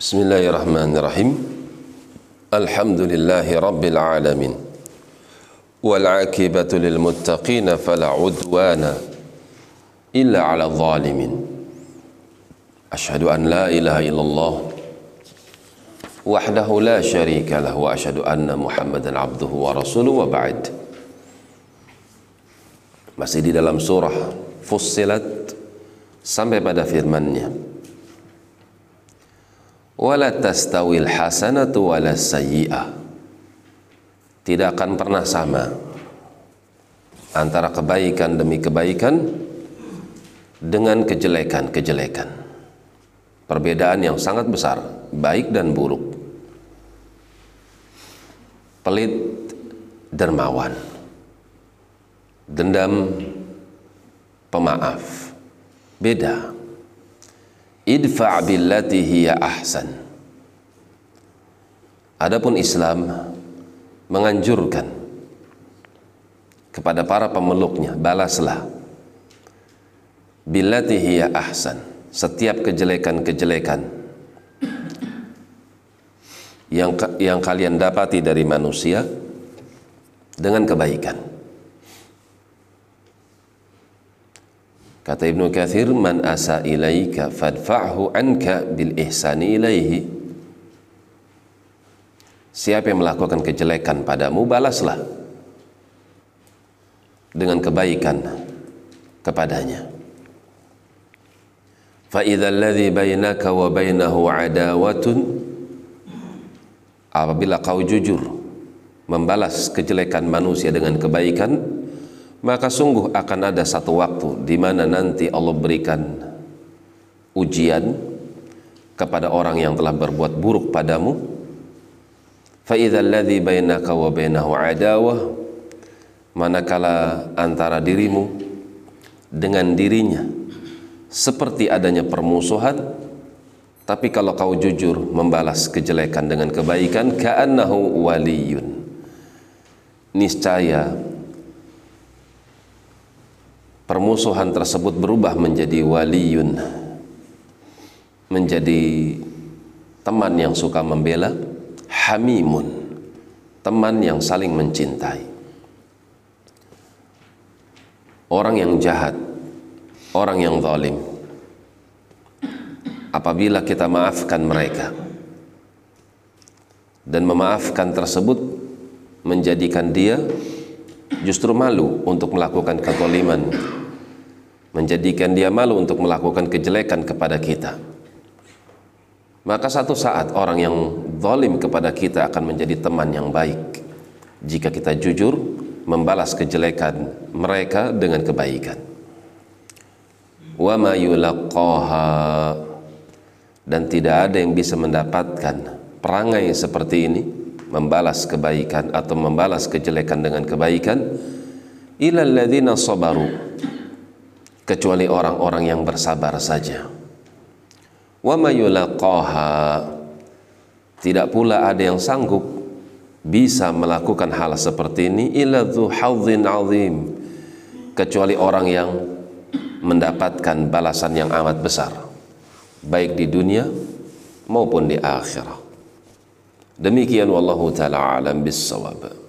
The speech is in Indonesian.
بسم الله الرحمن الرحيم الحمد لله رب العالمين والعاقبة للمتقين فلا عدوان إلا على الظالمين أشهد أن لا إله إلا الله وحده لا شريك له وأشهد أن محمدا عبده ورسوله وبعد masih di dalam surah Fussilat sampai pada firman-Nya. Wala tastawil hasanatu wala sayyi'ah. Tidak akan pernah sama antara kebaikan demi kebaikan dengan kejelekan-kejelekan. Perbedaan yang sangat besar baik dan buruk. Pelit dermawan. Dendam pemaaf. Beda idfa' billati hiya ahsan. Adapun Islam menganjurkan kepada para pemeluknya balaslah. Billati hiya ahsan. Setiap kejelekan-kejelekan yang yang kalian dapati dari manusia dengan kebaikan Kata Ibnu Kathir, man asa ilaika fadfa'hu anka bil ihsani ilaihi. Siapa yang melakukan kejelekan padamu, balaslah dengan kebaikan kepadanya. Alladhi bainaka wa bainahu adawatun apabila kau jujur membalas kejelekan manusia dengan kebaikan, maka sungguh akan ada satu waktu di mana nanti Allah berikan ujian kepada orang yang telah berbuat buruk padamu. Adawah manakala antara dirimu dengan dirinya seperti adanya permusuhan tapi kalau kau jujur membalas kejelekan dengan kebaikan ka'annahu waliyun. Niscaya permusuhan tersebut berubah menjadi waliyun menjadi teman yang suka membela hamimun teman yang saling mencintai. Orang yang jahat orang yang zalim. Apabila kita maafkan mereka dan memaafkan tersebut menjadikan dia justru malu untuk melakukan kezaliman menjadikan dia malu untuk melakukan kejelekan kepada kita. Maka satu saat orang yang zalim kepada kita akan menjadi teman yang baik jika kita jujur membalas kejelekan mereka dengan kebaikan. Wa dan tidak ada yang bisa mendapatkan perangai seperti ini membalas kebaikan atau membalas kejelekan dengan kebaikan ilal ladzina sabaru kecuali orang-orang yang bersabar saja. Wa mayulaqaha tidak pula ada yang sanggup bisa melakukan hal seperti ini illa hadzin azim kecuali orang yang mendapatkan balasan yang amat besar baik di dunia maupun di akhirat. Demikian wallahu taala alam bis